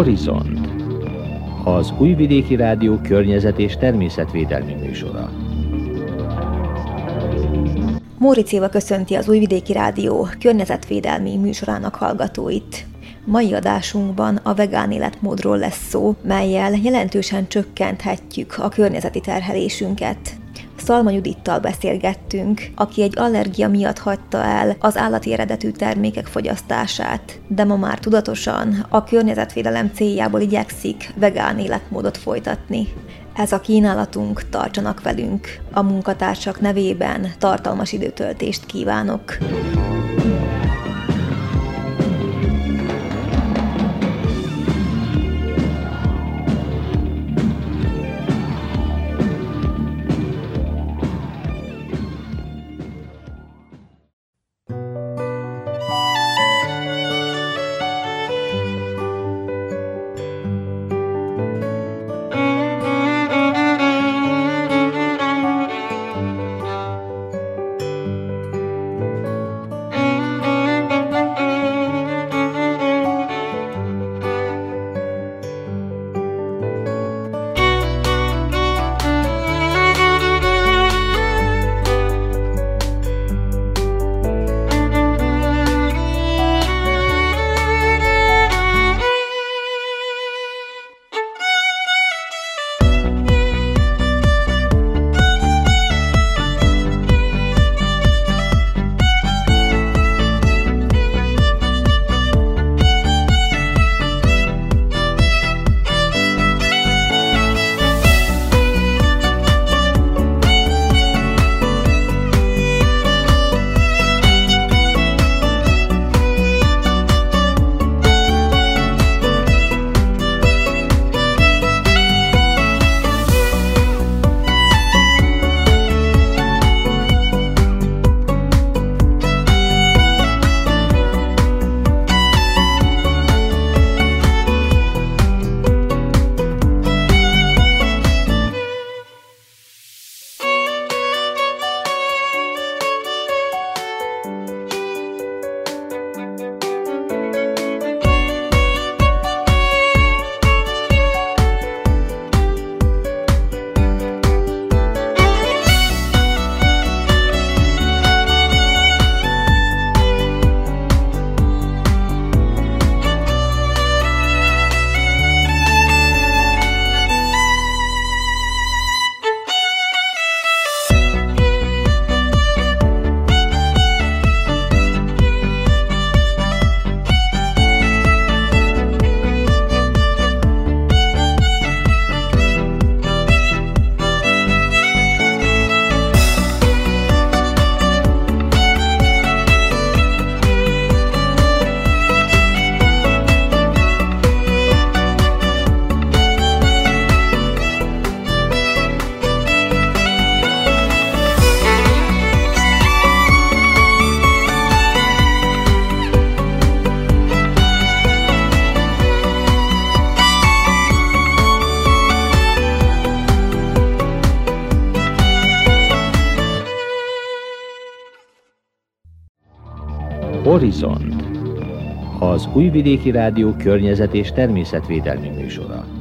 Horizont az Újvidéki Rádió környezet és természetvédelmi műsora. Móric Éva köszönti az Újvidéki Rádió környezetvédelmi műsorának hallgatóit. Mai adásunkban a vegán életmódról lesz szó, melyel jelentősen csökkenthetjük a környezeti terhelésünket. Szalma Judittal beszélgettünk, aki egy allergia miatt hagyta el az állati eredetű termékek fogyasztását, de ma már tudatosan a környezetvédelem céljából igyekszik vegán életmódot folytatni. Ez a kínálatunk, tartsanak velünk. A munkatársak nevében tartalmas időtöltést kívánok. Horizont az Újvidéki Rádió környezet és természetvédelmi műsora.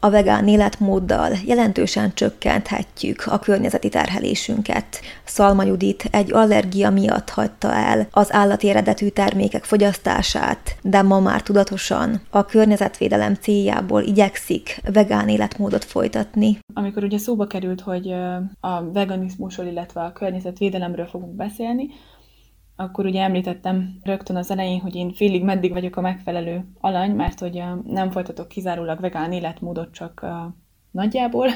A vegán életmóddal jelentősen csökkenthetjük a környezeti terhelésünket. Szalma Judit egy allergia miatt hagyta el az állati eredetű termékek fogyasztását, de ma már tudatosan a környezetvédelem céljából igyekszik vegán életmódot folytatni. Amikor ugye szóba került, hogy a veganizmusról, illetve a környezetvédelemről fogunk beszélni, akkor ugye említettem rögtön az elején, hogy én félig meddig vagyok a megfelelő alany, mert hogy nem folytatok kizárólag vegán életmódot, csak nagyjából.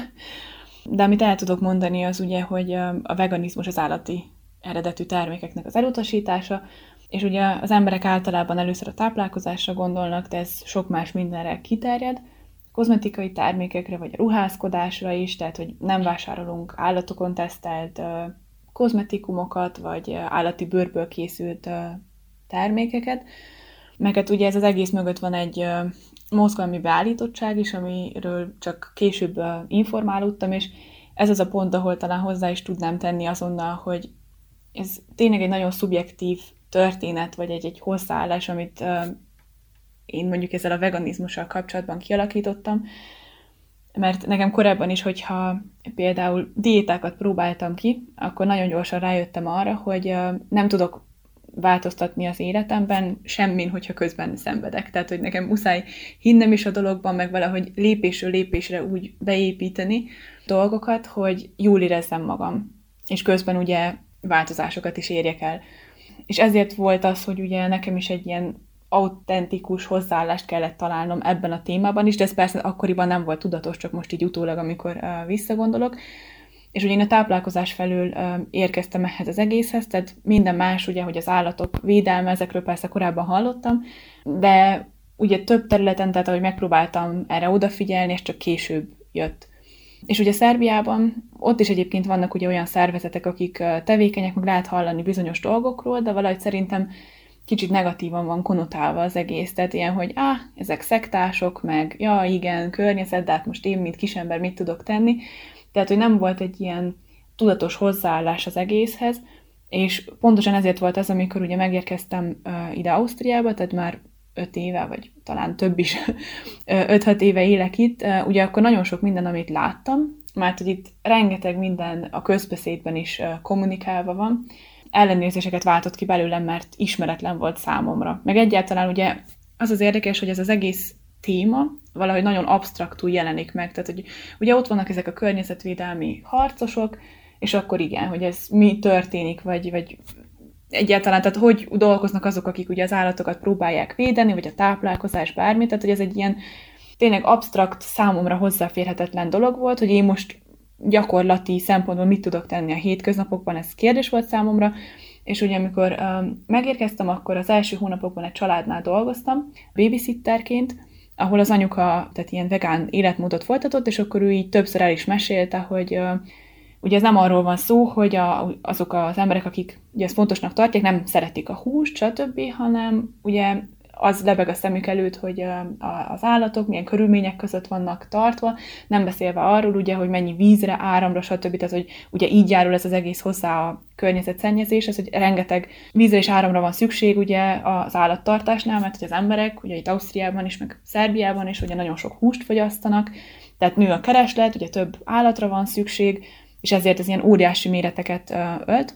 De amit el tudok mondani, az ugye, hogy a veganizmus az állati eredetű termékeknek az elutasítása, és ugye az emberek általában először a táplálkozásra gondolnak, de ez sok más mindenre kiterjed, kozmetikai termékekre, vagy a ruházkodásra is, tehát hogy nem vásárolunk állatokon tesztelt kozmetikumokat, vagy állati bőrből készült termékeket. Meg hát ugye ez az egész mögött van egy mozgalmi beállítottság is, amiről csak később informálódtam, és ez az a pont, ahol talán hozzá is tudnám tenni azonnal, hogy ez tényleg egy nagyon szubjektív történet, vagy egy, egy hozzáállás, amit én mondjuk ezzel a veganizmussal kapcsolatban kialakítottam, mert nekem korábban is, hogyha például diétákat próbáltam ki, akkor nagyon gyorsan rájöttem arra, hogy nem tudok változtatni az életemben, semmin, hogyha közben szenvedek. Tehát, hogy nekem muszáj hinnem is a dologban, meg valahogy lépésről lépésre úgy beépíteni dolgokat, hogy jól érezzem magam. És közben ugye változásokat is érjek el. És ezért volt az, hogy ugye nekem is egy ilyen autentikus hozzáállást kellett találnom ebben a témában is, de ez persze akkoriban nem volt tudatos, csak most így utólag, amikor uh, visszagondolok. És ugye én a táplálkozás felül uh, érkeztem ehhez az egészhez, tehát minden más, ugye, hogy az állatok védelme, ezekről persze korábban hallottam, de ugye több területen, tehát ahogy megpróbáltam erre odafigyelni, és csak később jött. És ugye Szerbiában ott is egyébként vannak ugye olyan szervezetek, akik tevékenyek, meg lehet hallani bizonyos dolgokról, de valahogy szerintem kicsit negatívan van konotálva az egész. Tehát ilyen, hogy ah, ezek szektások, meg ja, igen, környezet, de hát most én, mint kisember mit tudok tenni. Tehát, hogy nem volt egy ilyen tudatos hozzáállás az egészhez, és pontosan ezért volt az, amikor ugye megérkeztem uh, ide Ausztriába, tehát már öt éve, vagy talán több is, öt-hat éve élek itt, uh, ugye akkor nagyon sok minden, amit láttam, mert hogy itt rengeteg minden a közbeszédben is uh, kommunikálva van, ellenérzéseket váltott ki belőlem, mert ismeretlen volt számomra. Meg egyáltalán ugye az az érdekes, hogy ez az egész téma valahogy nagyon absztraktul jelenik meg. Tehát, hogy ugye ott vannak ezek a környezetvédelmi harcosok, és akkor igen, hogy ez mi történik, vagy, vagy egyáltalán, tehát hogy dolgoznak azok, akik ugye az állatokat próbálják védeni, vagy a táplálkozás, bármit, tehát hogy ez egy ilyen tényleg absztrakt, számomra hozzáférhetetlen dolog volt, hogy én most gyakorlati szempontból mit tudok tenni a hétköznapokban, ez kérdés volt számomra, és ugye amikor uh, megérkeztem, akkor az első hónapokban egy családnál dolgoztam, babysitterként, ahol az anyuka tehát ilyen vegán életmódot folytatott, és akkor ő így többször el is mesélte, hogy uh, ugye ez nem arról van szó, hogy a, azok az emberek, akik ugye ezt fontosnak tartják, nem szeretik a húst, stb., hanem ugye az lebeg a szemük előtt, hogy az állatok milyen körülmények között vannak tartva, nem beszélve arról, ugye, hogy mennyi vízre, áramra, stb. Tehát, hogy ugye így járul ez az egész hozzá a környezetszennyezés, hogy rengeteg vízre és áramra van szükség ugye az állattartásnál, mert hogy az emberek, ugye itt Ausztriában is, meg Szerbiában is ugye nagyon sok húst fogyasztanak, tehát nő a kereslet, ugye több állatra van szükség, és ezért ez ilyen óriási méreteket ölt,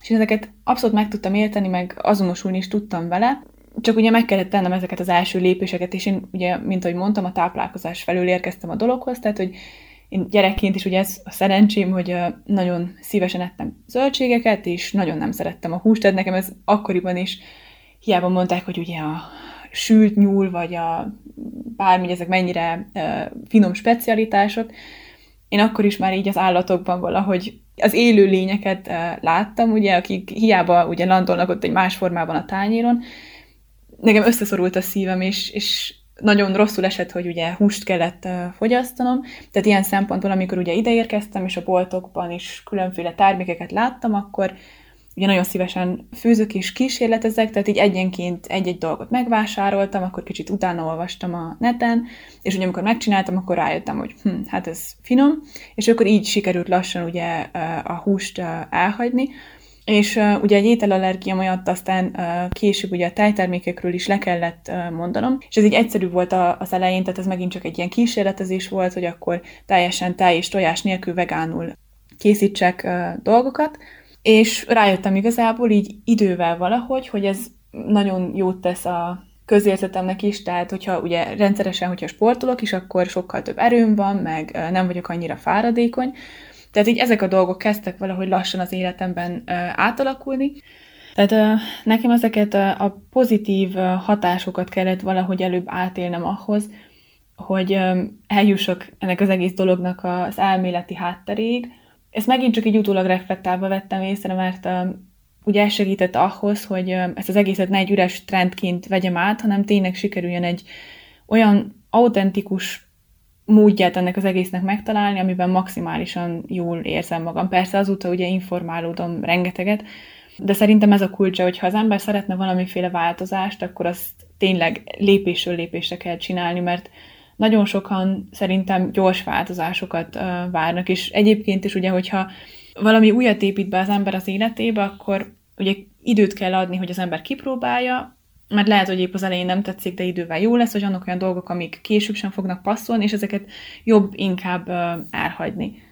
és ezeket abszolút meg tudtam érteni, meg azonosulni is tudtam vele, csak ugye meg kellett tennem ezeket az első lépéseket, és én ugye, mint ahogy mondtam, a táplálkozás felül érkeztem a dologhoz, tehát hogy én gyerekként is ugye ez a szerencsém, hogy nagyon szívesen ettem zöldségeket, és nagyon nem szerettem a húst, tehát nekem ez akkoriban is hiába mondták, hogy ugye a sült nyúl, vagy a bármi, ezek mennyire finom specialitások, én akkor is már így az állatokban valahogy az élő lényeket láttam, ugye, akik hiába ugye landolnak ott egy más formában a tányéron, nekem összeszorult a szívem, és, és nagyon rosszul esett, hogy ugye húst kellett fogyasztanom, tehát ilyen szempontból, amikor ugye ideérkeztem, és a boltokban is különféle termékeket láttam, akkor ugye nagyon szívesen főzök és kísérletezek, tehát így egyenként egy-egy dolgot megvásároltam, akkor kicsit utána olvastam a neten, és ugye amikor megcsináltam, akkor rájöttem, hogy hm, hát ez finom, és akkor így sikerült lassan ugye a húst elhagyni, és uh, ugye egy ételallergia miatt aztán uh, később ugye a tejtermékekről is le kellett uh, mondanom, és ez így egyszerű volt a, az elején, tehát ez megint csak egy ilyen kísérletezés volt, hogy akkor teljesen tej és tojás nélkül vegánul készítsek uh, dolgokat, és rájöttem igazából így idővel valahogy, hogy ez nagyon jót tesz a közérzetemnek is, tehát hogyha ugye rendszeresen, hogyha sportolok is, akkor sokkal több erőm van, meg nem vagyok annyira fáradékony, tehát így ezek a dolgok kezdtek valahogy lassan az életemben átalakulni. Tehát nekem ezeket a pozitív hatásokat kellett valahogy előbb átélnem ahhoz, hogy eljussak ennek az egész dolognak az elméleti hátteréig. Ezt megint csak így utólag reflektálva vettem észre, mert ugye ez segített ahhoz, hogy ezt az egészet ne egy üres trendként vegyem át, hanem tényleg sikerüljön egy olyan autentikus módját ennek az egésznek megtalálni, amiben maximálisan jól érzem magam. Persze azóta ugye informálódom rengeteget, de szerintem ez a kulcsa, hogy ha az ember szeretne valamiféle változást, akkor azt tényleg lépésről lépésre kell csinálni, mert nagyon sokan szerintem gyors változásokat várnak, és egyébként is ugye, hogyha valami újat épít be az ember az életébe, akkor ugye időt kell adni, hogy az ember kipróbálja, mert lehet, hogy épp az elején nem tetszik, de idővel jó lesz, vagy annak olyan dolgok, amik később sem fognak passzolni, és ezeket jobb inkább elhagyni.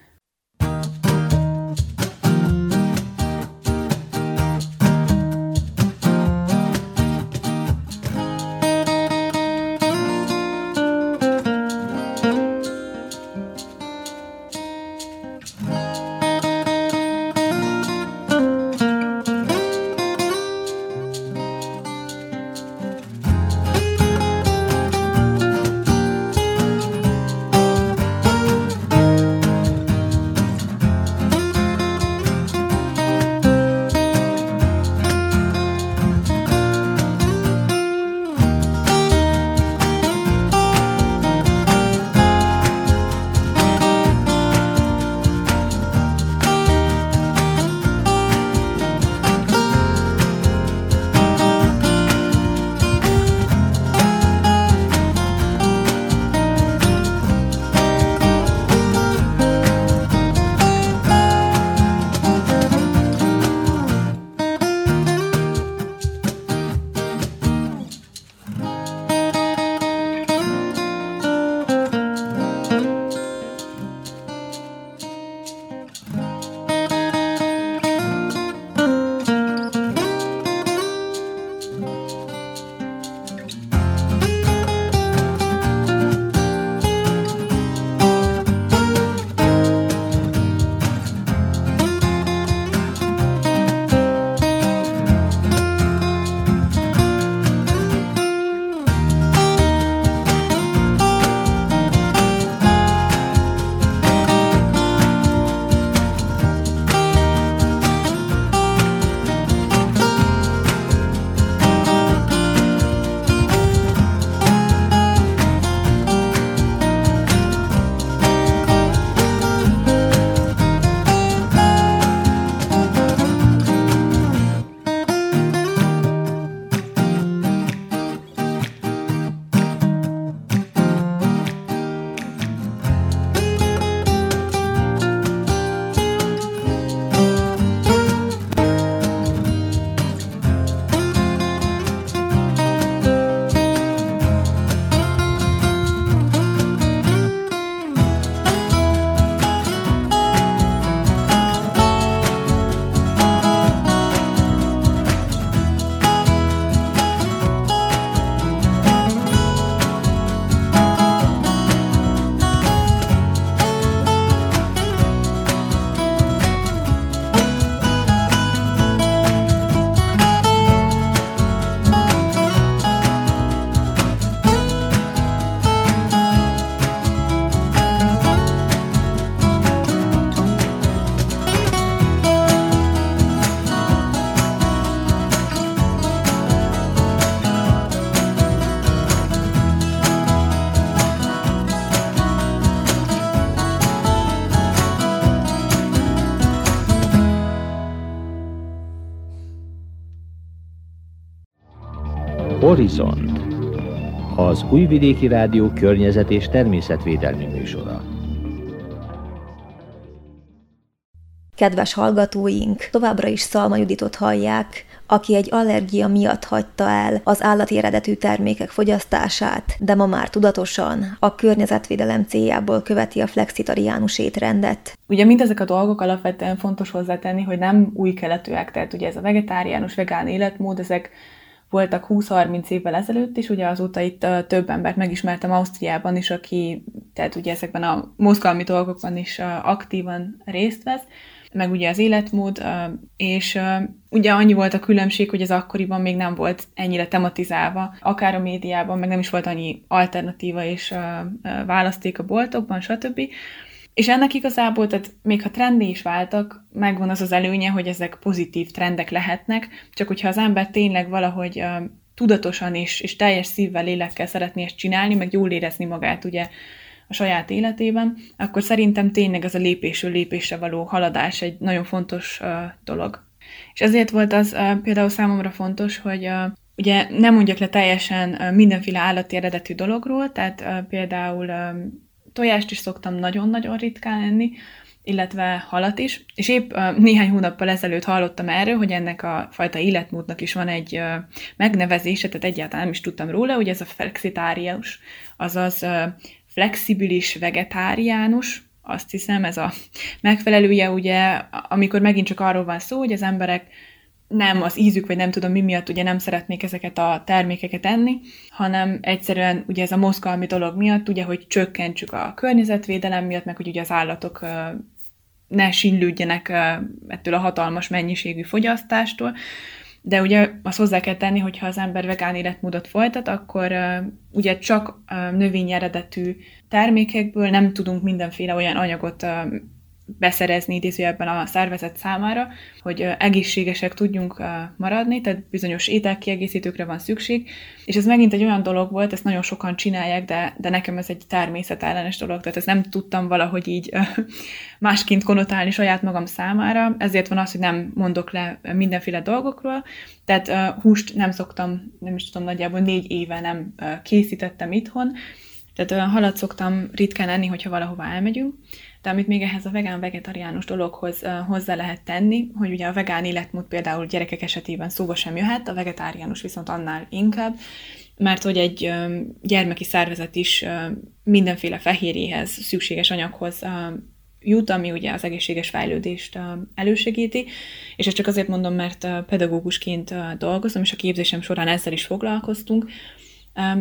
Horizont az Újvidéki Rádió környezet és természetvédelmi műsora. Kedves hallgatóink, továbbra is Szalma Juditot hallják, aki egy allergia miatt hagyta el az állati eredetű termékek fogyasztását, de ma már tudatosan a környezetvédelem céljából követi a flexitariánus étrendet. Ugye mindezek a dolgok alapvetően fontos hozzátenni, hogy nem új keletűek, tehát ugye ez a vegetáriánus, vegán életmód, ezek voltak 20-30 évvel ezelőtt is, ugye azóta itt több embert megismertem Ausztriában is, aki tehát ugye ezekben a mozgalmi dolgokban is aktívan részt vesz, meg ugye az életmód, és ugye annyi volt a különbség, hogy az akkoriban még nem volt ennyire tematizálva, akár a médiában, meg nem is volt annyi alternatíva és választék a boltokban, stb. És ennek igazából, tehát még ha trendi is váltak, megvan az az előnye, hogy ezek pozitív trendek lehetnek, csak hogyha az ember tényleg valahogy uh, tudatosan és, és teljes szívvel, lélekkel szeretné ezt csinálni, meg jól érezni magát ugye a saját életében, akkor szerintem tényleg ez a lépésről lépésre való haladás egy nagyon fontos uh, dolog. És ezért volt az uh, például számomra fontos, hogy uh, ugye nem mondjak le teljesen mindenféle állati eredetű dologról, tehát uh, például um, tojást is szoktam nagyon-nagyon ritkán enni, illetve halat is, és épp néhány hónappal ezelőtt hallottam erről, hogy ennek a fajta életmódnak is van egy megnevezése, tehát egyáltalán nem is tudtam róla, hogy ez a flexitárius, azaz flexibilis vegetáriánus, azt hiszem, ez a megfelelője, ugye, amikor megint csak arról van szó, hogy az emberek nem az ízük, vagy nem tudom mi miatt ugye nem szeretnék ezeket a termékeket enni, hanem egyszerűen ugye ez a mozgalmi dolog miatt, ugye, hogy csökkentsük a környezetvédelem miatt, meg hogy ugye az állatok ne sinlődjenek ettől a hatalmas mennyiségű fogyasztástól, de ugye azt hozzá kell tenni, hogy ha az ember vegán életmódot folytat, akkor ugye csak uh, növény eredetű termékekből nem tudunk mindenféle olyan anyagot beszerezni idézőjelben a szervezet számára, hogy egészségesek tudjunk maradni, tehát bizonyos ételkiegészítőkre van szükség, és ez megint egy olyan dolog volt, ezt nagyon sokan csinálják, de, de nekem ez egy természetellenes dolog, tehát ezt nem tudtam valahogy így másként konotálni saját magam számára, ezért van az, hogy nem mondok le mindenféle dolgokról, tehát húst nem szoktam, nem is tudom, nagyjából négy éve nem készítettem itthon, tehát olyan halat szoktam ritkán enni, hogyha valahova elmegyünk, de amit még ehhez a vegán-vegetariánus dologhoz hozzá lehet tenni, hogy ugye a vegán életmód például gyerekek esetében szóba sem jöhet, a vegetáriánus viszont annál inkább, mert hogy egy gyermeki szervezet is mindenféle fehérjéhez, szükséges anyaghoz jut, ami ugye az egészséges fejlődést elősegíti, és ezt csak azért mondom, mert pedagógusként dolgozom, és a képzésem során ezzel is foglalkoztunk,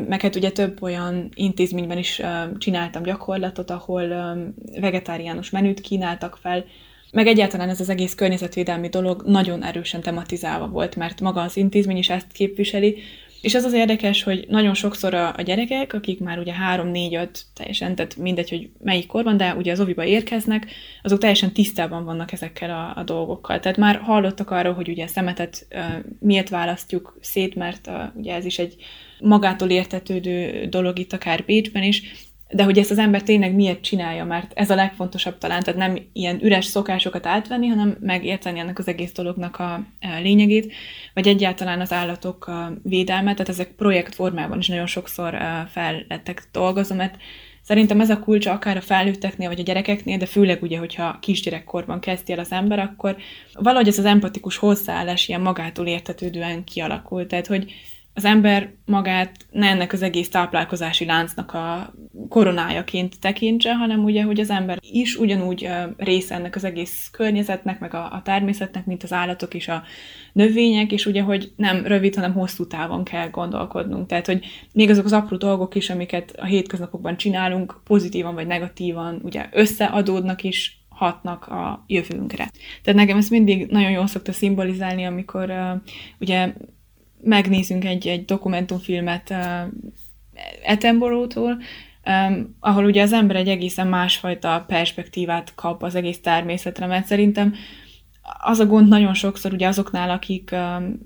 meg hát ugye több olyan intézményben is csináltam gyakorlatot, ahol vegetáriánus menüt kínáltak fel, meg egyáltalán ez az egész környezetvédelmi dolog nagyon erősen tematizálva volt, mert maga az intézmény is ezt képviseli, és az az érdekes, hogy nagyon sokszor a, a gyerekek, akik már ugye 3, 4, 5, teljesen, tehát mindegy, hogy melyik korban, de ugye az oviba érkeznek, azok teljesen tisztában vannak ezekkel a, a dolgokkal. Tehát már hallottak arról, hogy ugye a szemetet uh, miért választjuk szét, mert uh, ugye ez is egy magától értetődő dolog itt akár Bécsben is, de hogy ezt az ember tényleg miért csinálja, mert ez a legfontosabb talán, tehát nem ilyen üres szokásokat átvenni, hanem megérteni ennek az egész dolognak a lényegét, vagy egyáltalán az állatok védelme, tehát ezek projekt formában is nagyon sokszor fel lettek dolgozva, mert Szerintem ez a kulcsa akár a felnőtteknél, vagy a gyerekeknél, de főleg ugye, hogyha kisgyerekkorban kezdi el az ember, akkor valahogy ez az empatikus hozzáállás ilyen magától értetődően kialakul. Tehát, hogy az ember magát ne ennek az egész táplálkozási láncnak a koronájaként tekintse, hanem ugye, hogy az ember is ugyanúgy része ennek az egész környezetnek, meg a, a természetnek, mint az állatok és a növények, és ugye, hogy nem rövid, hanem hosszú távon kell gondolkodnunk. Tehát, hogy még azok az apró dolgok is, amiket a hétköznapokban csinálunk, pozitívan vagy negatívan, ugye összeadódnak is, hatnak a jövőnkre. Tehát nekem ez mindig nagyon jól szokta szimbolizálni, amikor uh, ugye megnézünk egy, egy dokumentumfilmet uh, Attenborough-tól, um, ahol ugye az ember egy egészen másfajta perspektívát kap az egész természetre, mert szerintem az a gond nagyon sokszor ugye azoknál, akik um,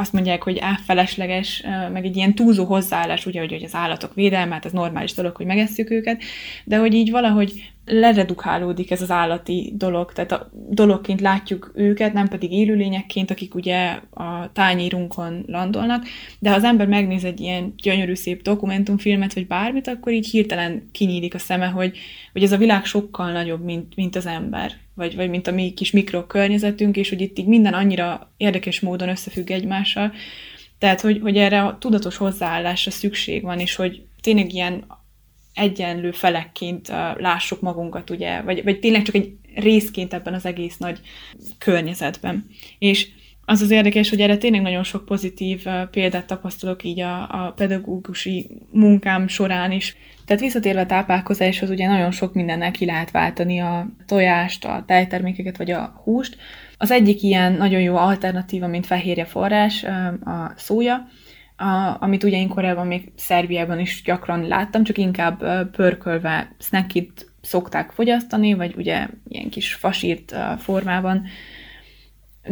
azt mondják, hogy felesleges, meg egy ilyen túlzó hozzáállás, ugye, hogy, hogy az állatok védelme, hát ez normális dolog, hogy megesszük őket, de hogy így valahogy leredukálódik ez az állati dolog, tehát a dologként látjuk őket, nem pedig élőlényekként, akik ugye a tányírunkon landolnak, de ha az ember megnéz egy ilyen gyönyörű szép dokumentumfilmet, vagy bármit, akkor így hirtelen kinyílik a szeme, hogy, hogy ez a világ sokkal nagyobb, mint, mint az ember, vagy, vagy mint a mi kis mikrokörnyezetünk, és hogy itt így minden annyira érdekes módon összefügg egymással, tehát, hogy, hogy erre a tudatos hozzáállásra szükség van, és hogy tényleg ilyen egyenlő felekként uh, lássuk magunkat, ugye, vagy, vagy tényleg csak egy részként ebben az egész nagy környezetben. És az az érdekes, hogy erre tényleg nagyon sok pozitív uh, példát tapasztalok így a, a pedagógusi munkám során is. Tehát visszatérve a táplálkozáshoz, ugye nagyon sok mindennel ki lehet váltani a tojást, a tejtermékeket vagy a húst. Az egyik ilyen nagyon jó alternatíva, mint fehérje forrás, a szója, a, amit ugye én korábban még Szerbiában is gyakran láttam, csak inkább pörkölve snackit szokták fogyasztani, vagy ugye ilyen kis fasírt formában.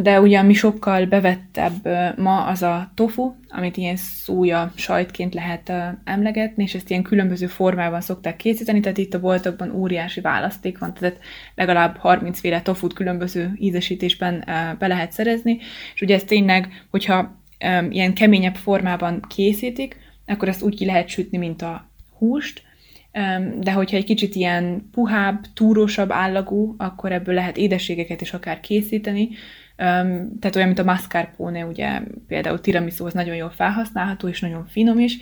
De ugye ami sokkal bevettebb ma az a tofu, amit ilyen szója sajtként lehet emlegetni, és ezt ilyen különböző formában szokták készíteni, tehát itt a boltokban óriási választék van, tehát legalább 30 féle tofut különböző ízesítésben be lehet szerezni, és ugye ez tényleg, hogyha ilyen keményebb formában készítik, akkor ezt úgy ki lehet sütni, mint a húst, de hogyha egy kicsit ilyen puhább, túrósabb állagú, akkor ebből lehet édességeket is akár készíteni, tehát olyan, mint a mascarpone, ugye például tiramisu az nagyon jól felhasználható, és nagyon finom is,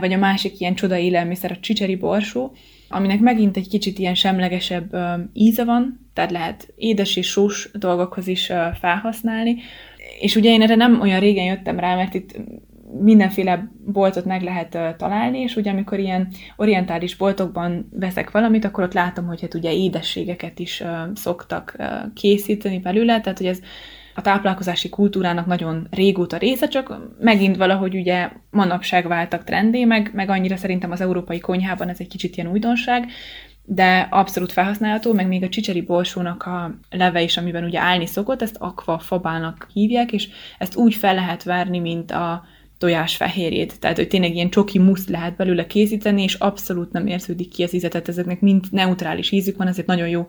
vagy a másik ilyen csoda élelmiszer, a csicseri borsó, aminek megint egy kicsit ilyen semlegesebb íze van, tehát lehet édes és sós dolgokhoz is felhasználni. És ugye én erre nem olyan régen jöttem rá, mert itt mindenféle boltot meg lehet találni, és ugye amikor ilyen orientális boltokban veszek valamit, akkor ott látom, hogy hát ugye édességeket is szoktak készíteni belőle, tehát hogy ez a táplálkozási kultúrának nagyon régóta része, csak megint valahogy ugye manapság váltak trendé, meg, meg annyira szerintem az európai konyhában ez egy kicsit ilyen újdonság, de abszolút felhasználható, meg még a csicseri borsónak a leve is, amiben ugye állni szokott, ezt aqua fabának hívják, és ezt úgy fel lehet verni, mint a tojás fehérjét. Tehát, hogy tényleg ilyen csoki muszt lehet belőle készíteni, és abszolút nem érződik ki az ízetet, ezeknek mind neutrális ízük van, ezért nagyon jó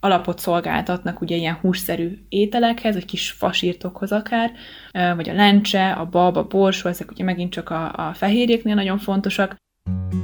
alapot szolgáltatnak ugye ilyen hússzerű ételekhez, vagy kis fasírtokhoz akár, vagy a lencse, a bab, a borsó, ezek ugye megint csak a, a fehérjéknél nagyon fontosak. az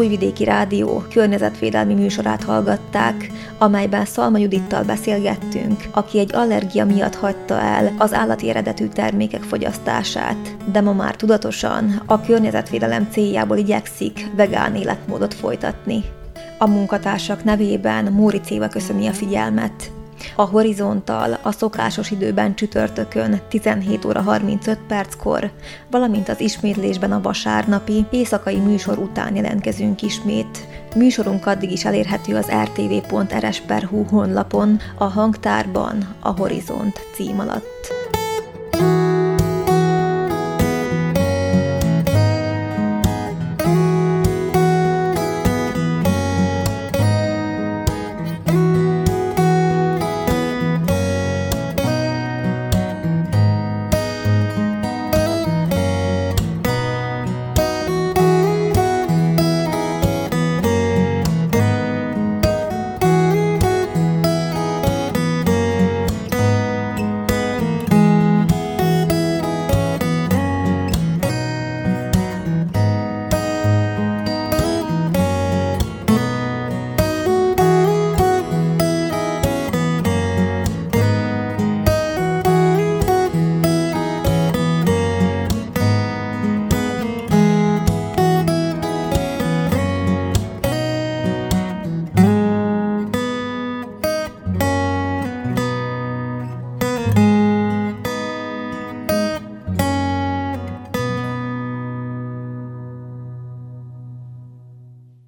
Újvidéki Rádió környezetvédelmi műsorát hallgatták, amelyben Szalma Judittal beszélgettünk, aki egy allergia miatt hagyta el az állati eredetű termékek fogyasztását, de ma már tudatosan a környezetvédelem céljából igyekszik vegán életmódot folytatni. A munkatársak nevében Móri Éva köszöni a figyelmet. A horizonttal a szokásos időben csütörtökön 17 óra 35 perckor, valamint az ismétlésben a vasárnapi éjszakai műsor után jelentkezünk ismét. Műsorunk addig is elérhető az rtv.rs.hu honlapon, a hangtárban, a Horizont cím alatt.